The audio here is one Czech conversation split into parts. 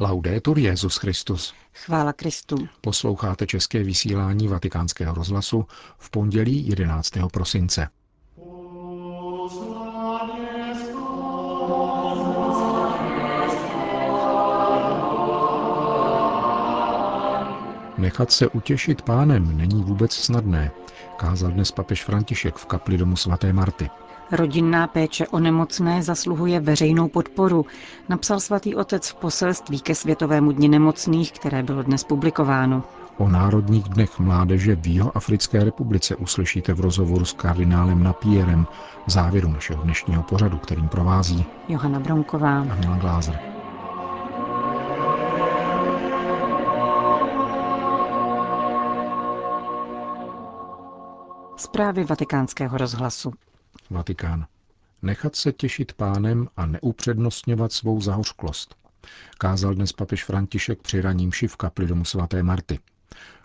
Laudetur Jezus Christus. Chvála Kristu. Posloucháte české vysílání Vatikánského rozhlasu v pondělí 11. prosince. Nechat se utěšit pánem není vůbec snadné, kázal dnes papež František v kapli domu svaté Marty. Rodinná péče o nemocné zasluhuje veřejnou podporu, napsal svatý otec v poselství ke Světovému dni nemocných, které bylo dnes publikováno. O Národních dnech mládeže v Jihoafrické republice uslyšíte v rozhovoru s kardinálem Napierem v závěru našeho dnešního pořadu, kterým provází Johana Bronková a Milan Glázer. Zprávy vatikánského rozhlasu. Vatikán. Nechat se těšit pánem a neupřednostňovat svou zahořklost. Kázal dnes papež František při raním v kapli domu svaté Marty.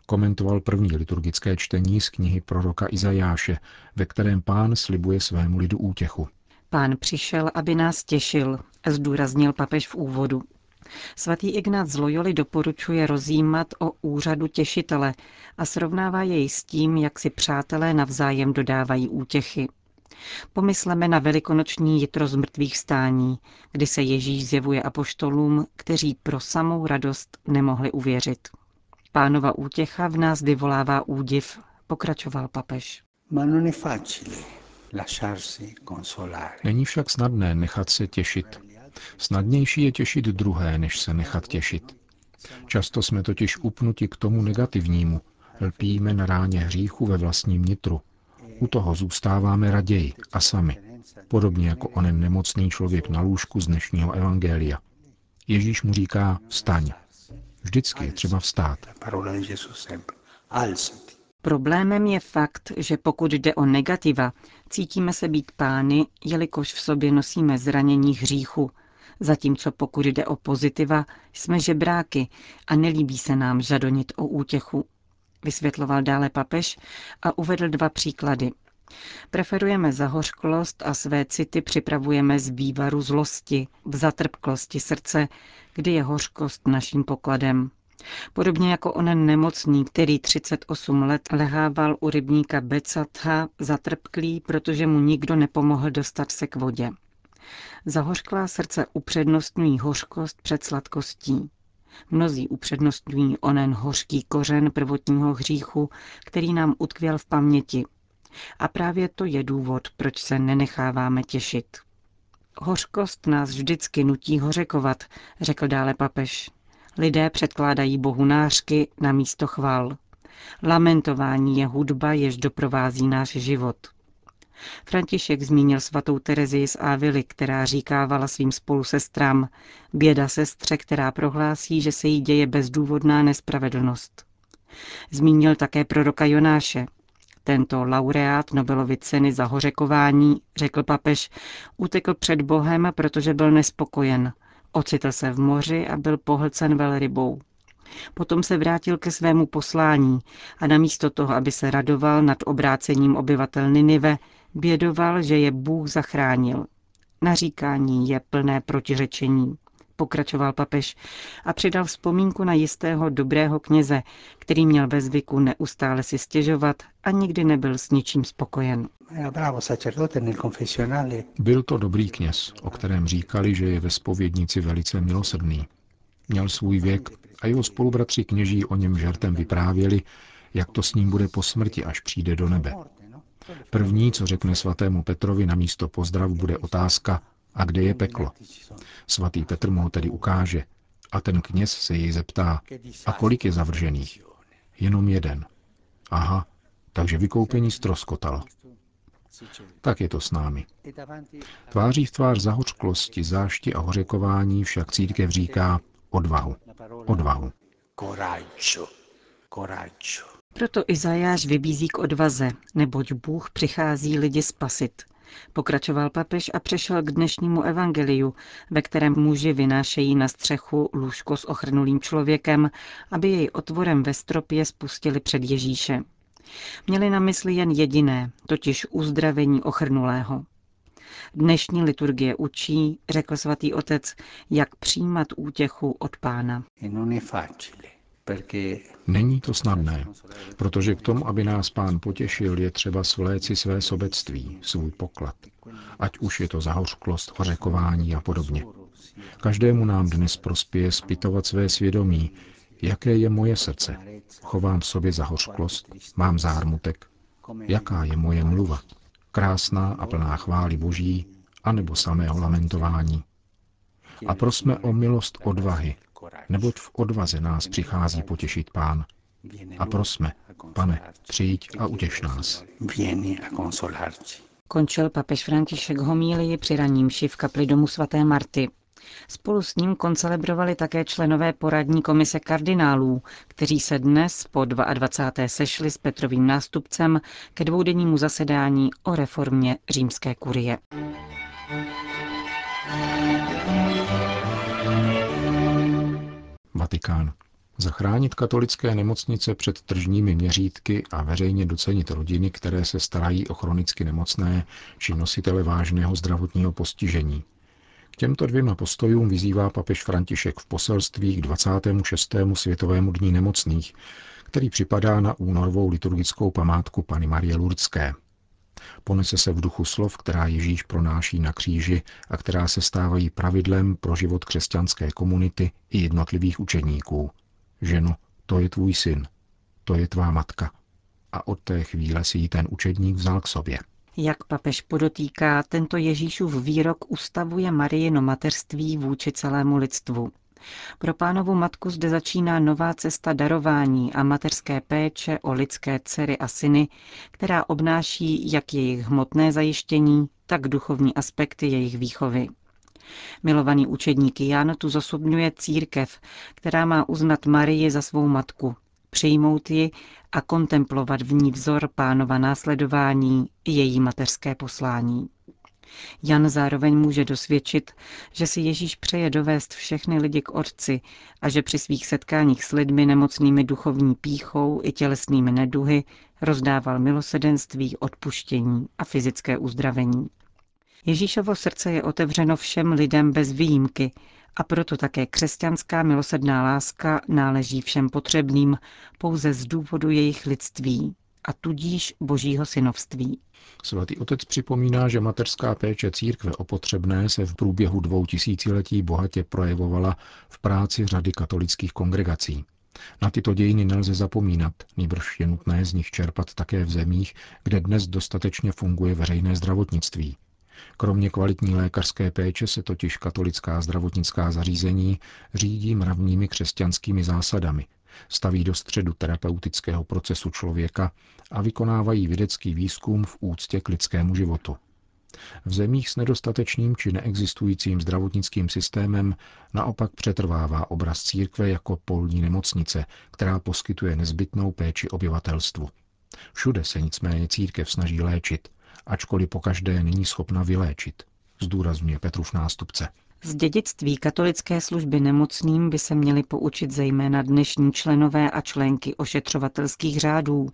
Komentoval první liturgické čtení z knihy proroka Izajáše, ve kterém pán slibuje svému lidu útěchu. Pán přišel, aby nás těšil, zdůraznil papež v úvodu. Svatý Ignác z Loyoli doporučuje rozjímat o úřadu těšitele a srovnává jej s tím, jak si přátelé navzájem dodávají útěchy. Pomysleme na velikonoční jitro z mrtvých stání, kdy se Ježíš zjevuje apoštolům, kteří pro samou radost nemohli uvěřit. Pánova útěcha v nás vyvolává údiv, pokračoval papež. Není však snadné nechat se těšit. Snadnější je těšit druhé, než se nechat těšit. Často jsme totiž upnuti k tomu negativnímu, lpíme na ráně hříchu ve vlastním nitru, u toho zůstáváme raději a sami, podobně jako onen nemocný člověk na lůžku z dnešního evangelia. Ježíš mu říká, vstaň. Vždycky je třeba vstát. Problémem je fakt, že pokud jde o negativa, cítíme se být pány, jelikož v sobě nosíme zranění hříchu, zatímco pokud jde o pozitiva, jsme žebráky a nelíbí se nám žadonit o útěchu, vysvětloval dále papež a uvedl dva příklady. Preferujeme zahořklost a své city připravujeme z vývaru zlosti, v zatrpklosti srdce, kdy je hořkost naším pokladem. Podobně jako onen nemocný, který 38 let lehával u rybníka Becatha, zatrpklý, protože mu nikdo nepomohl dostat se k vodě. Zahořklá srdce upřednostňují hořkost před sladkostí. Mnozí upřednostňují onen hořký kořen prvotního hříchu, který nám utkvěl v paměti. A právě to je důvod, proč se nenecháváme těšit. Hořkost nás vždycky nutí hořekovat, řekl dále papež. Lidé předkládají bohu nářky na místo chval. Lamentování je hudba, jež doprovází náš život. František zmínil svatou Terezii z Ávily, která říkávala svým spolusestrám, běda sestře, která prohlásí, že se jí děje bezdůvodná nespravedlnost. Zmínil také proroka Jonáše. Tento laureát Nobelovy ceny za hořekování, řekl papež, utekl před Bohem, protože byl nespokojen. Ocitl se v moři a byl pohlcen velrybou. Potom se vrátil ke svému poslání a namísto toho, aby se radoval nad obrácením obyvatel Ninive, Bědoval, že je Bůh zachránil. Naříkání je plné protiřečení, pokračoval papež a přidal vzpomínku na jistého dobrého kněze, který měl ve zvyku neustále si stěžovat a nikdy nebyl s ničím spokojen. Byl to dobrý kněz, o kterém říkali, že je ve spovědnici velice milosrdný. Měl svůj věk a jeho spolubratři kněží o něm žertem vyprávěli, jak to s ním bude po smrti, až přijde do nebe. První, co řekne svatému Petrovi na místo pozdravu, bude otázka, a kde je peklo. Svatý Petr mu ho tedy ukáže a ten kněz se jej zeptá, a kolik je zavržených? Jenom jeden. Aha, takže vykoupení stroskotalo. Tak je to s námi. Tváří v tvář zahořklosti, zášti a hořekování však církev říká odvahu. Odvahu. Coraggio. Coraggio. Proto Izajáš vybízí k odvaze, neboť Bůh přichází lidi spasit. Pokračoval papež a přešel k dnešnímu evangeliu, ve kterém muži vynášejí na střechu lůžko s ochrnulým člověkem, aby jej otvorem ve stropě spustili před Ježíše. Měli na mysli jen jediné, totiž uzdravení ochrnulého. Dnešní liturgie učí, řekl svatý otec, jak přijímat útěchu od pána. Není to snadné, protože k tomu, aby nás pán potěšil, je třeba svléci své sobectví, svůj poklad. Ať už je to zahořklost, ořekování a podobně. Každému nám dnes prospěje zpytovat své svědomí, jaké je moje srdce. Chovám v sobě zahořklost, mám zármutek. Jaká je moje mluva? Krásná a plná chvály boží, anebo samého lamentování. A prosme o milost odvahy, neboť v odvaze nás přichází potěšit pán. A prosme, pane, přijď a utěš nás. Končil papež František homílii při raním v kapli domu svaté Marty. Spolu s ním koncelebrovali také členové poradní komise kardinálů, kteří se dnes po 22. sešli s Petrovým nástupcem ke dvoudennímu zasedání o reformě římské kurie. Vatikán. Zachránit katolické nemocnice před tržními měřítky a veřejně docenit rodiny, které se starají o chronicky nemocné či nositele vážného zdravotního postižení. K těmto dvěma postojům vyzývá papež František v poselství k 26. světovému dní nemocných, který připadá na únorovou liturgickou památku Pany Marie Lurdské. Ponese se v duchu slov, která Ježíš pronáší na kříži a která se stávají pravidlem pro život křesťanské komunity i jednotlivých učeníků. Ženo, to je tvůj syn, to je tvá matka. A od té chvíle si ji ten učedník vzal k sobě. Jak papež podotýká, tento Ježíšův výrok ustavuje Marijino mateřství vůči celému lidstvu. Pro pánovu matku zde začíná nová cesta darování a mateřské péče o lidské dcery a syny, která obnáší jak jejich hmotné zajištění, tak duchovní aspekty jejich výchovy. Milovaný učedník Jan tu zosobňuje církev, která má uznat Marii za svou matku, přijmout ji a kontemplovat v ní vzor pánova následování i její mateřské poslání. Jan zároveň může dosvědčit, že si Ježíš přeje dovést všechny lidi k Otci a že při svých setkáních s lidmi nemocnými duchovní píchou i tělesnými neduhy rozdával milosedenství, odpuštění a fyzické uzdravení. Ježíšovo srdce je otevřeno všem lidem bez výjimky a proto také křesťanská milosedná láska náleží všem potřebným pouze z důvodu jejich lidství a tudíž božího synovství. Svatý otec připomíná, že mateřská péče církve o potřebné se v průběhu dvou tisíciletí bohatě projevovala v práci řady katolických kongregací. Na tyto dějiny nelze zapomínat, nýbrž je nutné z nich čerpat také v zemích, kde dnes dostatečně funguje veřejné zdravotnictví, Kromě kvalitní lékařské péče se totiž katolická zdravotnická zařízení řídí mravními křesťanskými zásadami, staví do středu terapeutického procesu člověka a vykonávají vědecký výzkum v úctě k lidskému životu. V zemích s nedostatečným či neexistujícím zdravotnickým systémem naopak přetrvává obraz církve jako polní nemocnice, která poskytuje nezbytnou péči obyvatelstvu. Všude se nicméně církev snaží léčit, ačkoliv pokaždé není schopna vyléčit, zdůrazňuje Petrův nástupce. Z dědictví katolické služby nemocným by se měli poučit zejména dnešní členové a členky ošetřovatelských řádů,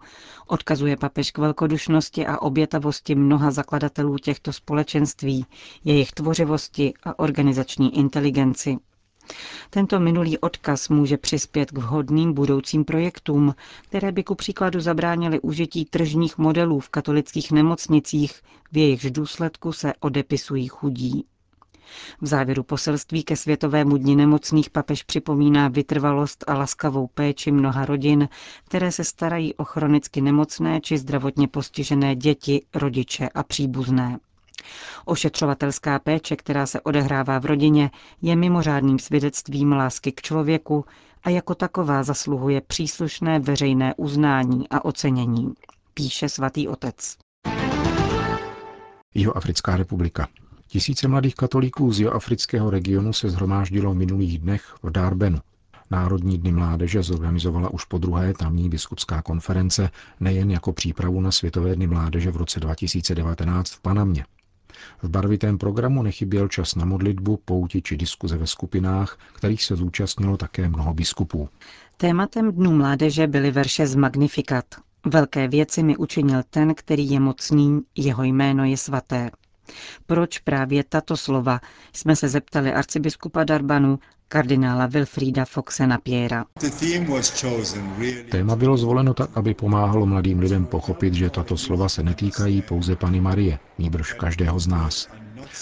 odkazuje papež k velkodušnosti a obětavosti mnoha zakladatelů těchto společenství, jejich tvořivosti a organizační inteligenci. Tento minulý odkaz může přispět k vhodným budoucím projektům, které by ku příkladu zabránily užití tržních modelů v katolických nemocnicích, v jejichž důsledku se odepisují chudí. V závěru poselství ke Světovému dni nemocných papež připomíná vytrvalost a laskavou péči mnoha rodin, které se starají o chronicky nemocné či zdravotně postižené děti, rodiče a příbuzné. Ošetřovatelská péče, která se odehrává v rodině, je mimořádným svědectvím lásky k člověku a jako taková zasluhuje příslušné veřejné uznání a ocenění, píše svatý otec. Jihoafrická republika. Tisíce mladých katolíků z jihoafrického regionu se zhromáždilo v minulých dnech v Darbenu. Národní dny mládeže zorganizovala už po druhé tamní biskupská konference nejen jako přípravu na Světové dny mládeže v roce 2019 v Panamě. V barvitém programu nechyběl čas na modlitbu, pouti či diskuze ve skupinách, kterých se zúčastnilo také mnoho biskupů. Tématem Dnů mládeže byly verše z Magnifikat. Velké věci mi učinil ten, který je mocný, jeho jméno je svaté. Proč právě tato slova, jsme se zeptali arcibiskupa Darbanu, kardinála Wilfrida Foxe Napiera. Téma bylo zvoleno tak, aby pomáhalo mladým lidem pochopit, že tato slova se netýkají pouze Pany Marie, nýbrž každého z nás.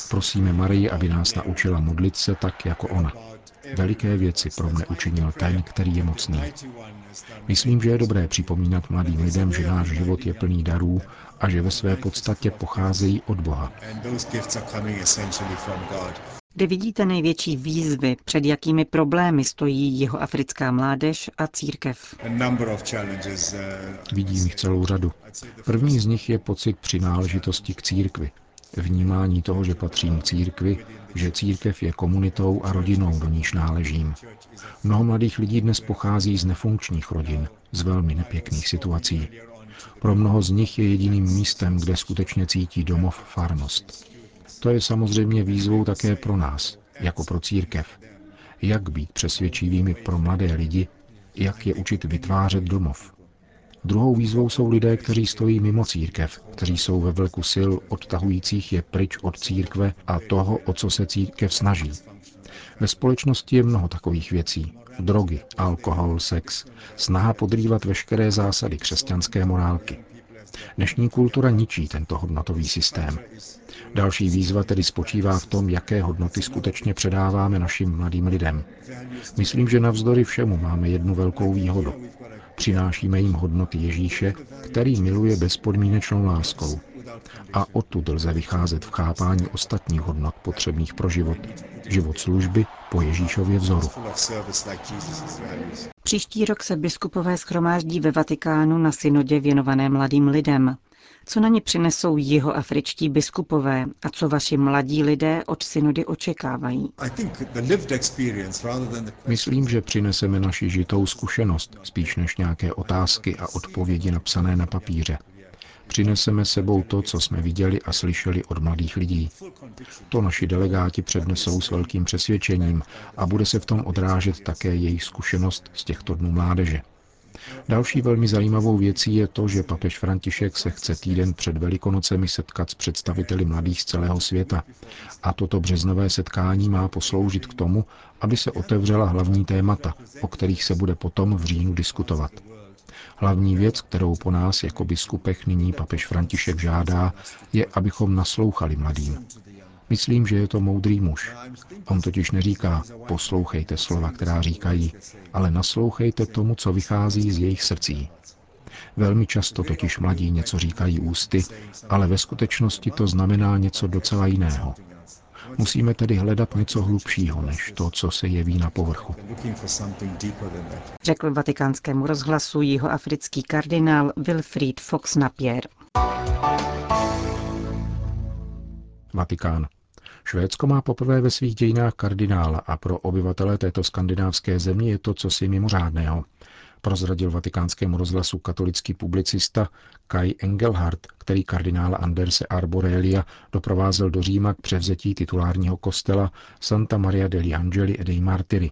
Prosíme Marii, aby nás naučila modlit se tak, jako ona. Veliké věci pro mne učinil ten, který je mocný. Myslím, že je dobré připomínat mladým lidem, že náš život je plný darů a že ve své podstatě pocházejí od Boha. Kde vidíte největší výzvy, před jakými problémy stojí jeho africká mládež a církev? Vidím jich celou řadu. První z nich je pocit přináležitosti k církvi, vnímání toho, že patřím církvi, že církev je komunitou a rodinou, do níž náležím. Mnoho mladých lidí dnes pochází z nefunkčních rodin, z velmi nepěkných situací. Pro mnoho z nich je jediným místem, kde skutečně cítí domov farnost. To je samozřejmě výzvou také pro nás, jako pro církev. Jak být přesvědčivými pro mladé lidi, jak je učit vytvářet domov. Druhou výzvou jsou lidé, kteří stojí mimo církev, kteří jsou ve velku sil odtahujících je pryč od církve a toho, o co se církev snaží. Ve společnosti je mnoho takových věcí. Drogy, alkohol, sex, snaha podrývat veškeré zásady křesťanské morálky. Dnešní kultura ničí tento hodnotový systém. Další výzva tedy spočívá v tom, jaké hodnoty skutečně předáváme našim mladým lidem. Myslím, že navzdory všemu máme jednu velkou výhodu. Přinášíme jim hodnoty Ježíše, který miluje bezpodmínečnou láskou. A odtud lze vycházet v chápání ostatních hodnot potřebných pro život. Život služby po Ježíšově vzoru. Příští rok se biskupové schromáždí ve Vatikánu na synodě věnované mladým lidem. Co na ně přinesou jeho afričtí biskupové a co vaši mladí lidé od synody očekávají? Myslím, že přineseme naši žitou zkušenost, spíš než nějaké otázky a odpovědi napsané na papíře. Přineseme sebou to, co jsme viděli a slyšeli od mladých lidí. To naši delegáti přednesou s velkým přesvědčením a bude se v tom odrážet také jejich zkušenost z těchto dnů mládeže. Další velmi zajímavou věcí je to, že papež František se chce týden před Velikonocemi setkat s představiteli mladých z celého světa. A toto březnové setkání má posloužit k tomu, aby se otevřela hlavní témata, o kterých se bude potom v říjnu diskutovat. Hlavní věc, kterou po nás jako biskupech nyní papež František žádá, je, abychom naslouchali mladým. Myslím, že je to moudrý muž. On totiž neříká, poslouchejte slova, která říkají, ale naslouchejte tomu, co vychází z jejich srdcí. Velmi často totiž mladí něco říkají ústy, ale ve skutečnosti to znamená něco docela jiného. Musíme tedy hledat něco hlubšího, než to, co se jeví na povrchu. Řekl vatikánskému rozhlasu jeho africký kardinál Wilfried Fox Napier. Vatikán. Švédsko má poprvé ve svých dějinách kardinála a pro obyvatele této skandinávské země je to cosi mimořádného. Prozradil vatikánskému rozhlasu katolický publicista Kai Engelhardt, který kardinála Anderse Arborelia doprovázel do Říma k převzetí titulárního kostela Santa Maria degli Angeli e dei Martiri.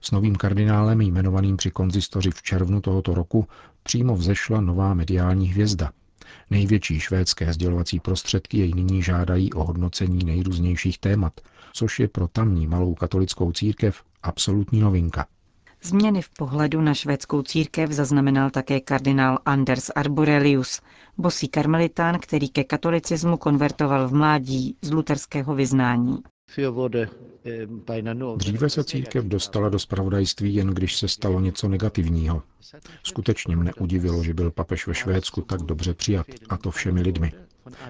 S novým kardinálem jmenovaným při konzistoři v červnu tohoto roku přímo vzešla nová mediální hvězda – Největší švédské sdělovací prostředky jej nyní žádají o hodnocení nejrůznějších témat, což je pro tamní malou katolickou církev absolutní novinka. Změny v pohledu na švédskou církev zaznamenal také kardinál Anders Arborelius, bosý karmelitán, který ke katolicismu konvertoval v mládí z luterského vyznání. Dříve se církev dostala do spravodajství jen když se stalo něco negativního. Skutečně mne udivilo, že byl papež ve Švédsku tak dobře přijat, a to všemi lidmi.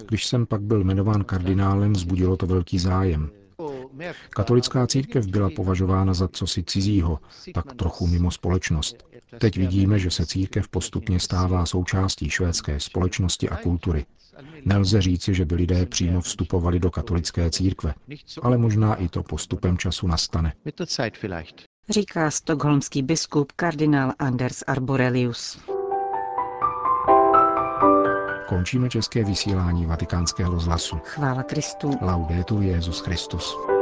Když jsem pak byl jmenován kardinálem, vzbudilo to velký zájem. Katolická církev byla považována za cosi cizího, tak trochu mimo společnost. Teď vidíme, že se církev postupně stává součástí švédské společnosti a kultury. Nelze říci, že by lidé přímo vstupovali do katolické církve, ale možná i to postupem času nastane. Říká stokholmský biskup kardinál Anders Arborelius. Končíme české vysílání vatikánského rozhlasu. Chvála Kristu. Laudetur Jezus Christus.